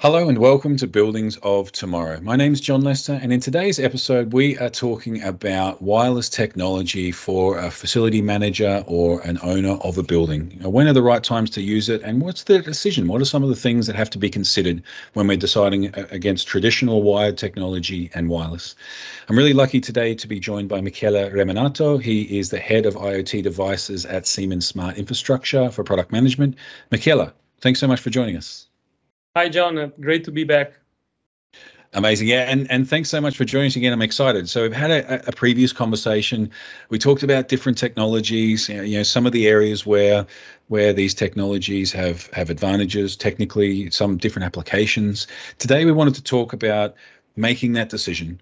Hello and welcome to Buildings of Tomorrow. My name is John Lester, and in today's episode, we are talking about wireless technology for a facility manager or an owner of a building. when are the right times to use it, and what's the decision? What are some of the things that have to be considered when we're deciding against traditional wired technology and wireless? I'm really lucky today to be joined by Michele Remonato. He is the head of IoT devices at Siemens Smart Infrastructure for product management. Michele, thanks so much for joining us. Hi, John. Uh, great to be back. Amazing. Yeah. And, and thanks so much for joining us again. I'm excited. So we've had a, a previous conversation. We talked about different technologies, you know, some of the areas where where these technologies have have advantages technically, some different applications. Today we wanted to talk about making that decision.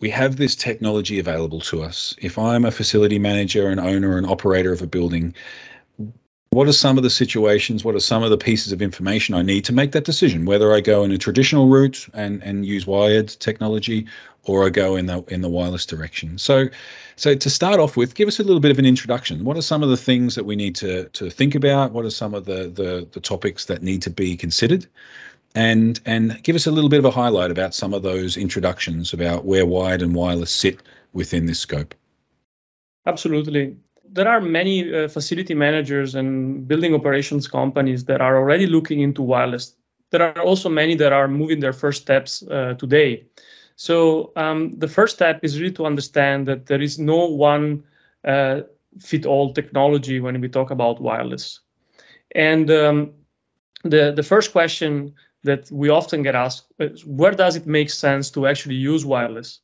We have this technology available to us. If I'm a facility manager, an owner, an operator of a building, what are some of the situations what are some of the pieces of information i need to make that decision? Whether i go in a traditional route and and use wired technology or i go in the in the wireless direction. So so to start off with give us a little bit of an introduction. What are some of the things that we need to to think about? What are some of the the, the topics that need to be considered? And and give us a little bit of a highlight about some of those introductions about where wired and wireless sit within this scope. Absolutely there are many uh, facility managers and building operations companies that are already looking into wireless. There are also many that are moving their first steps uh, today. So um, the first step is really to understand that there is no one uh, fit all technology when we talk about wireless. And um, the the first question that we often get asked is where does it make sense to actually use wireless?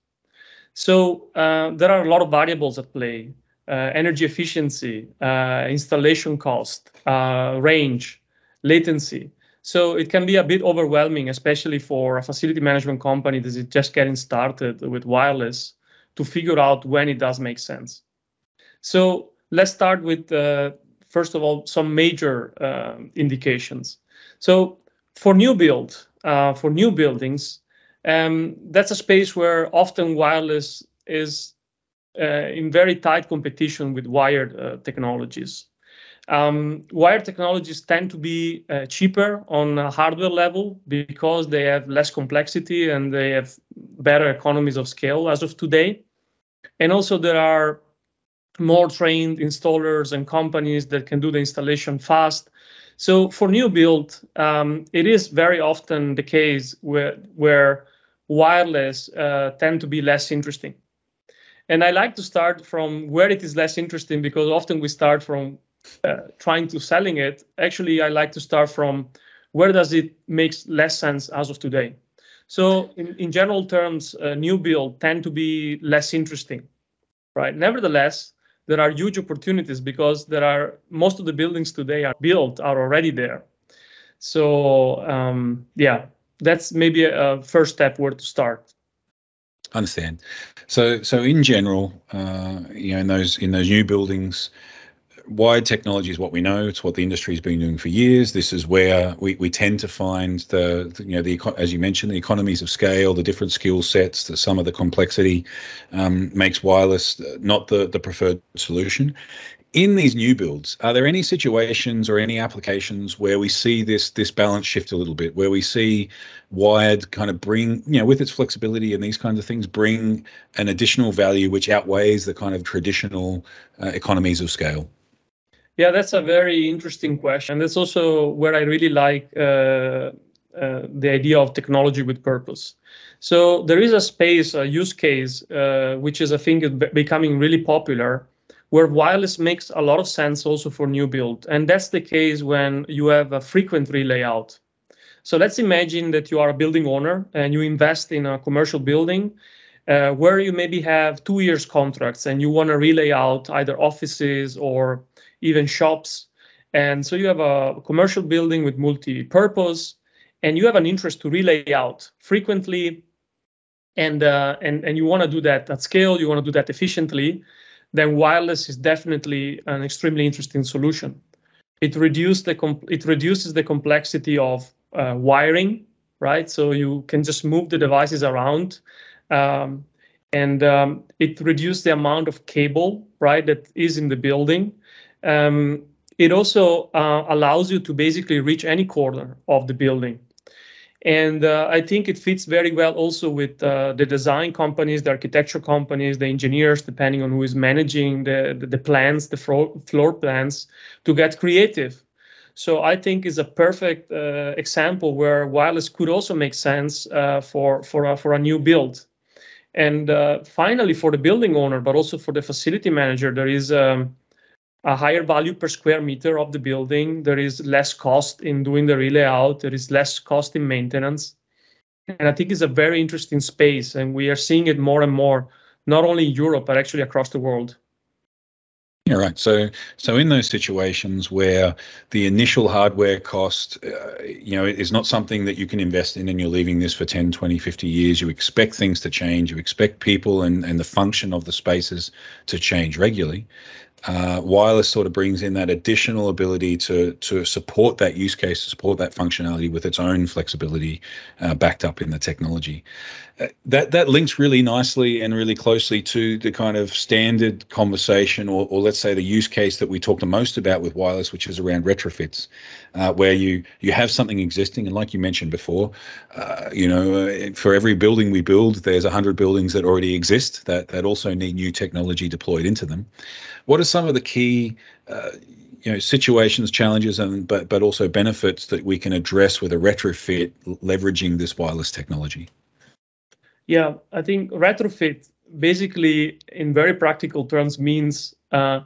So uh, there are a lot of variables at play. Uh, energy efficiency, uh, installation cost, uh, range, latency. So it can be a bit overwhelming, especially for a facility management company that is just getting started with wireless to figure out when it does make sense. So let's start with, uh, first of all, some major uh, indications. So for new build, uh, for new buildings, um, that's a space where often wireless is in very tight competition with wired uh, technologies. Um, wired technologies tend to be uh, cheaper on a hardware level because they have less complexity and they have better economies of scale as of today. And also, there are more trained installers and companies that can do the installation fast. So, for new build, um, it is very often the case where, where wireless uh, tend to be less interesting. And I like to start from where it is less interesting because often we start from uh, trying to selling it. Actually, I like to start from where does it makes less sense as of today. So in, in general terms, uh, new build tend to be less interesting, right? Nevertheless, there are huge opportunities because there are most of the buildings today are built are already there. So um, yeah, that's maybe a, a first step where to start understand. So, so in general, uh, you know, in those in those new buildings, wired technology is what we know. It's what the industry has been doing for years. This is where we, we tend to find the, you know the as you mentioned the economies of scale, the different skill sets, that some of the complexity um, makes wireless not the the preferred solution in these new builds, are there any situations or any applications where we see this this balance shift a little bit, where we see wired kind of bring, you know, with its flexibility and these kinds of things, bring an additional value which outweighs the kind of traditional uh, economies of scale? Yeah, that's a very interesting question. And that's also where I really like uh, uh, the idea of technology with purpose. So there is a space, a use case, uh, which is I think becoming really popular where wireless makes a lot of sense also for new build. And that's the case when you have a frequent relay out. So let's imagine that you are a building owner and you invest in a commercial building uh, where you maybe have two years contracts and you want to relay out either offices or even shops. And so you have a commercial building with multi-purpose and you have an interest to relay out frequently and uh, and and you want to do that at scale you want to do that efficiently then wireless is definitely an extremely interesting solution. It reduces the it reduces the complexity of uh, wiring, right? So you can just move the devices around, um, and um, it reduces the amount of cable, right, that is in the building. Um, it also uh, allows you to basically reach any corner of the building. And uh, I think it fits very well also with uh, the design companies, the architecture companies, the engineers, depending on who is managing the, the, the plans, the floor, floor plans, to get creative. So I think is a perfect uh, example where wireless could also make sense uh, for for a, for a new build. And uh, finally, for the building owner, but also for the facility manager, there is um, a higher value per square meter of the building. There is less cost in doing the relay out. There is less cost in maintenance. And I think it's a very interesting space. And we are seeing it more and more, not only in Europe, but actually across the world. Yeah, right. So, so in those situations where the initial hardware cost, uh, you know, is not something that you can invest in and you're leaving this for 10, 20, 50 years, you expect things to change, you expect people and, and the function of the spaces to change regularly uh, wireless sort of brings in that additional ability to to support that use case, to support that functionality with its own flexibility uh, backed up in the technology. Uh, that that links really nicely and really closely to the kind of standard conversation, or, or let's say the use case that we talk the most about with wireless, which is around retrofits, uh, where you you have something existing, and like you mentioned before, uh, you know, uh, for every building we build, there's hundred buildings that already exist that that also need new technology deployed into them. What some of the key uh, you know situations challenges and but but also benefits that we can address with a retrofit leveraging this wireless technology? Yeah i think retrofit basically in very practical terms means uh,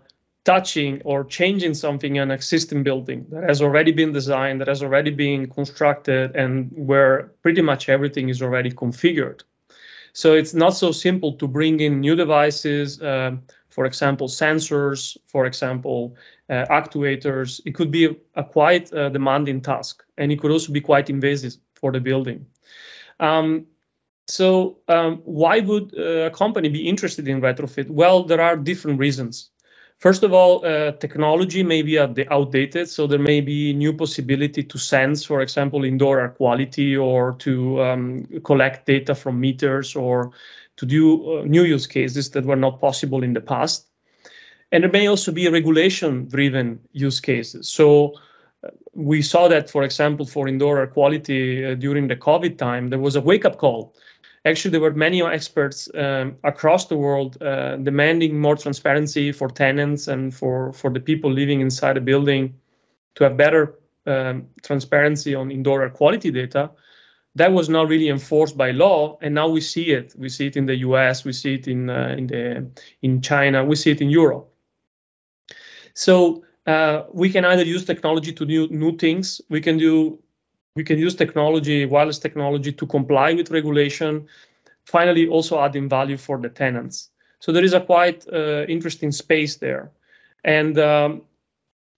touching or changing something in an existing building that has already been designed that has already been constructed and where pretty much everything is already configured. So it's not so simple to bring in new devices uh, for example, sensors, for example, uh, actuators. It could be a, a quite uh, demanding task, and it could also be quite invasive for the building. Um, so, um, why would uh, a company be interested in retrofit? Well, there are different reasons. First of all, uh, technology may be outdated, so there may be new possibility to sense, for example, indoor air quality or to um, collect data from meters or to do uh, new use cases that were not possible in the past. And there may also be regulation driven use cases. So uh, we saw that, for example, for indoor air quality uh, during the COVID time, there was a wake up call. Actually, there were many experts um, across the world uh, demanding more transparency for tenants and for, for the people living inside a building to have better um, transparency on indoor air quality data. That was not really enforced by law and now we see it. We see it in the us we see it in uh, in the in china we see it in europe. So uh, we can either use technology to do new things we can do we can use technology wireless technology to comply with regulation finally also adding value for the tenants so there is a quite uh, interesting space there and um,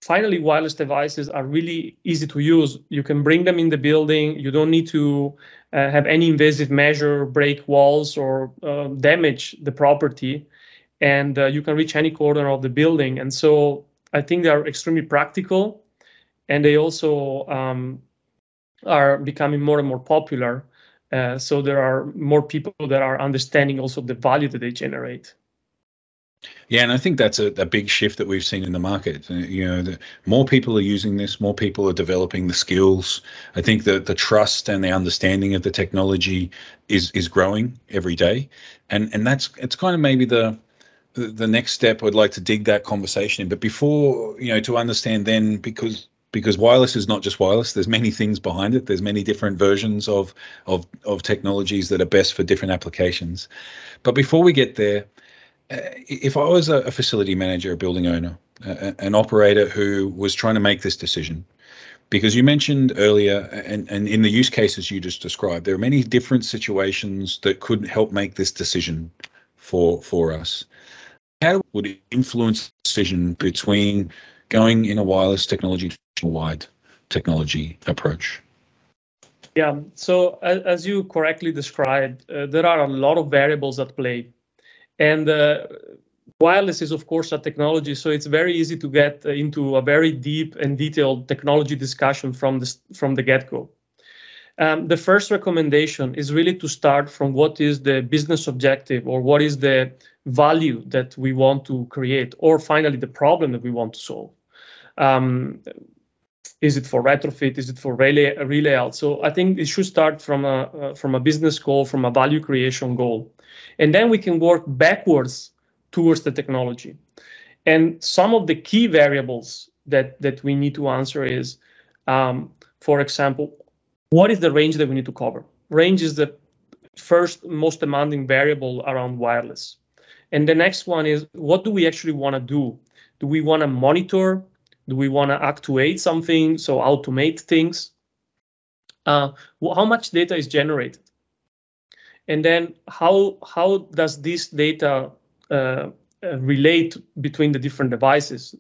finally, wireless devices are really easy to use. You can bring them in the building. You don't need to uh, have any invasive measure, break walls, or uh, damage the property. And uh, you can reach any corner of the building. And so I think they are extremely practical. And they also um, are becoming more and more popular. Uh, so there are more people that are understanding also the value that they generate. Yeah, and I think that's a, a big shift that we've seen in the market. Uh, you know, the, more people are using this, more people are developing the skills. I think that the trust and the understanding of the technology is is growing every day, and and that's it's kind of maybe the the next step. I'd like to dig that conversation in, but before you know, to understand then because because wireless is not just wireless. There's many things behind it. There's many different versions of of of technologies that are best for different applications. But before we get there uh, if I was a, facility manager, a building owner, an operator who was trying to make this decision, because you mentioned earlier, and, and in the use cases you just described, there are many different situations that could help make this decision for for us. How would it influence decision between going in a wireless technology a wide technology approach? Yeah, so as, you correctly described, uh, there are a lot of variables at play and uh, wireless is, of course, a technology, so it's very easy to get into a very deep and detailed technology discussion from the, from the get-go. Um, the first recommendation is really to start from what is the business objective or what is the value that we want to create, or finally the problem that we want to solve. Um, is it for retrofit? Is it for relay relayout? So I think it should start from a uh, from a business goal, from a value creation goal, and then we can work backwards towards the technology. And some of the key variables that that we need to answer is, um, for example, what is the range that we need to cover? Range is the first most demanding variable around wireless. And the next one is what do we actually want to do? Do we want to monitor do we want to actuate something, so automate things? Uh, how much data is generated? And then how, how does this data uh, uh, relate between the different devices?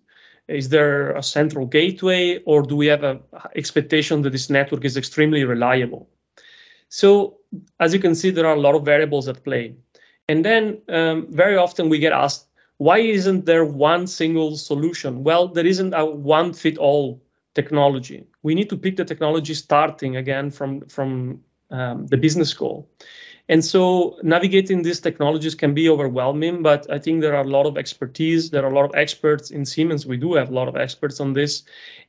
Is there a central gateway or do we have an expectation that this network is extremely reliable? So as you can see, there are a lot of variables at play. And then um, very often we get asked, why isn't there one single solution? Well, there isn't a one fit all technology. We need to pick the technology starting again from, from um, the business goal. And so navigating these technologies can be overwhelming, but I think there are a lot of expertise. There are a lot of experts in Siemens. We do have a lot of experts on this,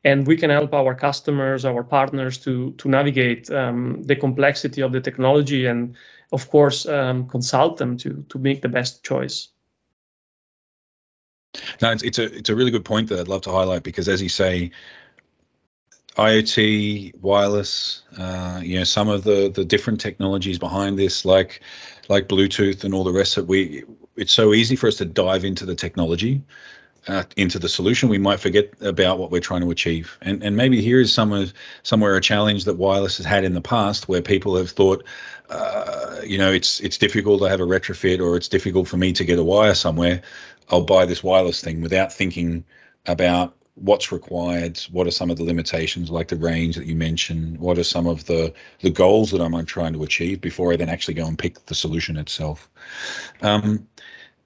and we can help our customers, our partners to, to navigate um, the complexity of the technology and, of course, um, consult them to, to make the best choice. No, it's, it's a it's a really good point that I'd love to highlight because, as you say, IoT, wireless, uh, you know, some of the the different technologies behind this, like like Bluetooth and all the rest of it, we it's so easy for us to dive into the technology, uh, into the solution. We might forget about what we're trying to achieve, and and maybe here is somewhere somewhere a challenge that wireless has had in the past, where people have thought, uh, you know, it's it's difficult to have a retrofit, or it's difficult for me to get a wire somewhere. I'll buy this wireless thing without thinking about what's required, what are some of the limitations, like the range that you mentioned, what are some of the the goals that I'm trying to achieve before I then actually go and pick the solution itself. Um,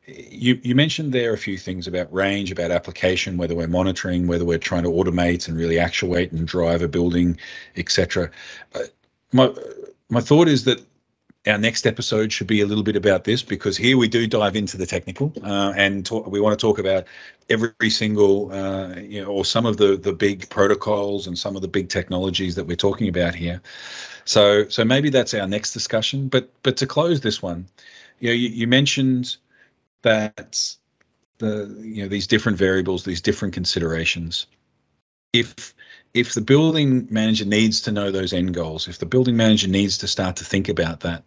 you you mentioned there a few things about range, about application, whether we're monitoring, whether we're trying to automate and really actuate and drive a building, etc. Uh, my my thought is that our next episode should be a little bit about this because here we do dive into the technical uh, and talk, we want to talk about every single uh, you know or some of the the big protocols and some of the big technologies that we're talking about here. So so maybe that's our next discussion but but to close this one you know you, you mentioned that the you know these different variables these different considerations. If if the building manager needs to know those end goals, if the building manager needs to start to think about that,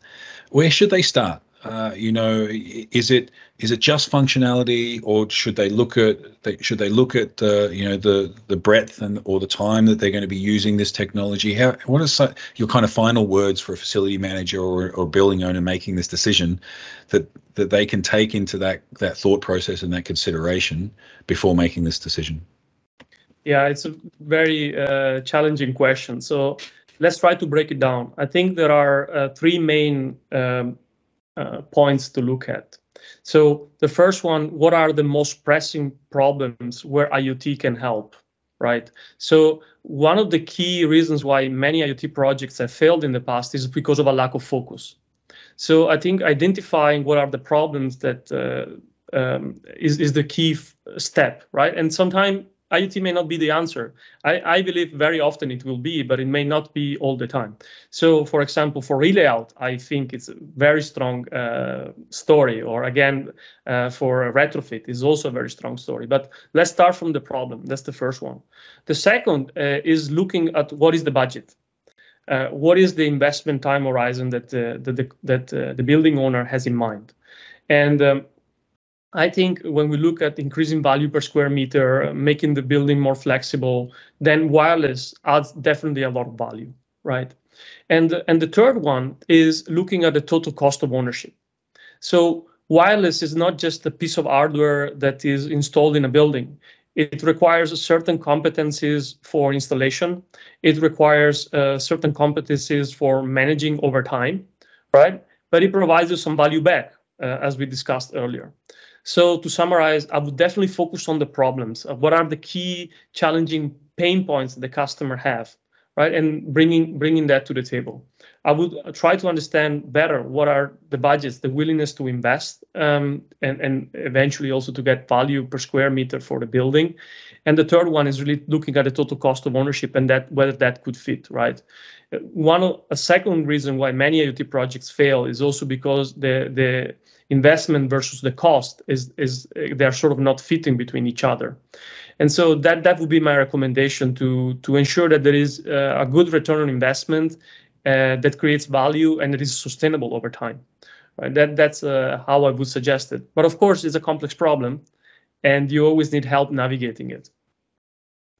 where should they start? Uh, you know, is it is it just functionality, or should they look at they, should they look at uh, you know the the breadth and or the time that they're going to be using this technology? How what are your kind of final words for a facility manager or, or building owner making this decision that that they can take into that that thought process and that consideration before making this decision? Yeah, it's a very uh, challenging question. So let's try to break it down. I think there are uh, three main um, uh, points to look at. So the first one, what are the most pressing problems where IoT can help, right? So one of the key reasons why many IoT projects have failed in the past is because of a lack of focus. So I think identifying what are the problems that uh, um, is is the key step, right? And sometimes IoT may not be the answer. I, I, believe very often it will be, but it may not be all the time. So, for example, for relayout, I think it's a very strong uh, story. Or again, uh, for retrofit is also a very strong story. But let's start from the problem. That's the first one. The second uh, is looking at what is the budget. Uh, what is the investment time horizon that uh, the, that uh, the building owner has in mind? And um, I think when we look at increasing value per square meter, making the building more flexible, then wireless adds definitely a lot of value, right? And, and the third one is looking at the total cost of ownership. So wireless is not just a piece of hardware that is installed in a building. It requires certain competencies for installation. It requires uh, certain competencies for managing over time, right? But it provides you some value back, uh, as we discussed earlier. So to summarize, I would definitely focus on the problems. what are the key challenging pain points the customer have, right? And bringing bringing that to the table. I would try to understand better what are the budgets, the willingness to invest, um, and, and eventually also to get value per square meter for the building. And the third one is really looking at the total cost of ownership and that whether that could fit, right? One a second reason why many IoT projects fail is also because the the investment versus the cost is is they're sort of not fitting between each other. And so that that would be my recommendation to to ensure that there is uh, a good return on investment uh, that creates value and that is sustainable over time. Right? That that's uh, how I would suggest it. But of course, it's a complex problem, and you always need help navigating it.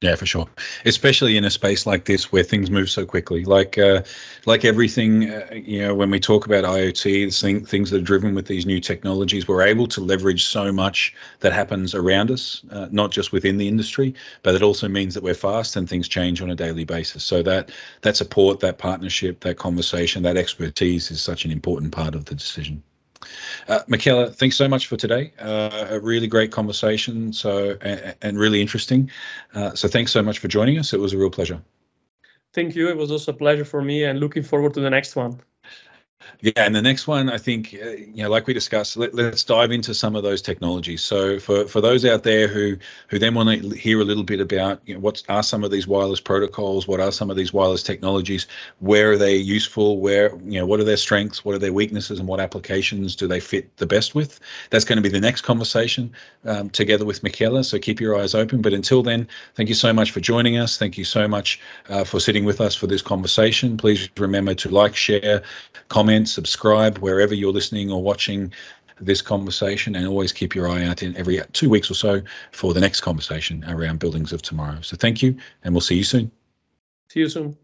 Yeah, for sure. Especially in a space like this where things move so quickly. Like uh, like everything, uh, you know, when we talk about IoT, thing, things that are driven with these new technologies, we're able to leverage so much that happens around us, uh, not just within the industry, but it also means that we're fast and things change on a daily basis. So that that support, that partnership, that conversation, that expertise is such an important part of the decision. Uh, Michela, thanks so much for today. Uh, a really great conversation, so and, and really interesting. Uh, so thanks so much for joining us. It was a real pleasure. Thank you. It was also a pleasure for me, and looking forward to the next one. Yeah, and the next one, I think, uh, you know, like we discussed, let, us dive into some of those technologies. So for, for those out there who who then want to hear a little bit about you know, what are some of these wireless protocols, what are some of these wireless technologies, where are they useful, where you know what are their strengths, what are their weaknesses, and what applications do they fit the best with? That's going to be the next conversation um, together with Michela. So keep your eyes open. But until then, thank you so much for joining us. Thank you so much uh, for sitting with us for this conversation. Please remember to like, share, comment subscribe wherever you're listening or watching this conversation, and always keep your eye out in every two weeks or so for the next conversation around buildings of tomorrow. So thank you, and we'll see you soon. See you soon.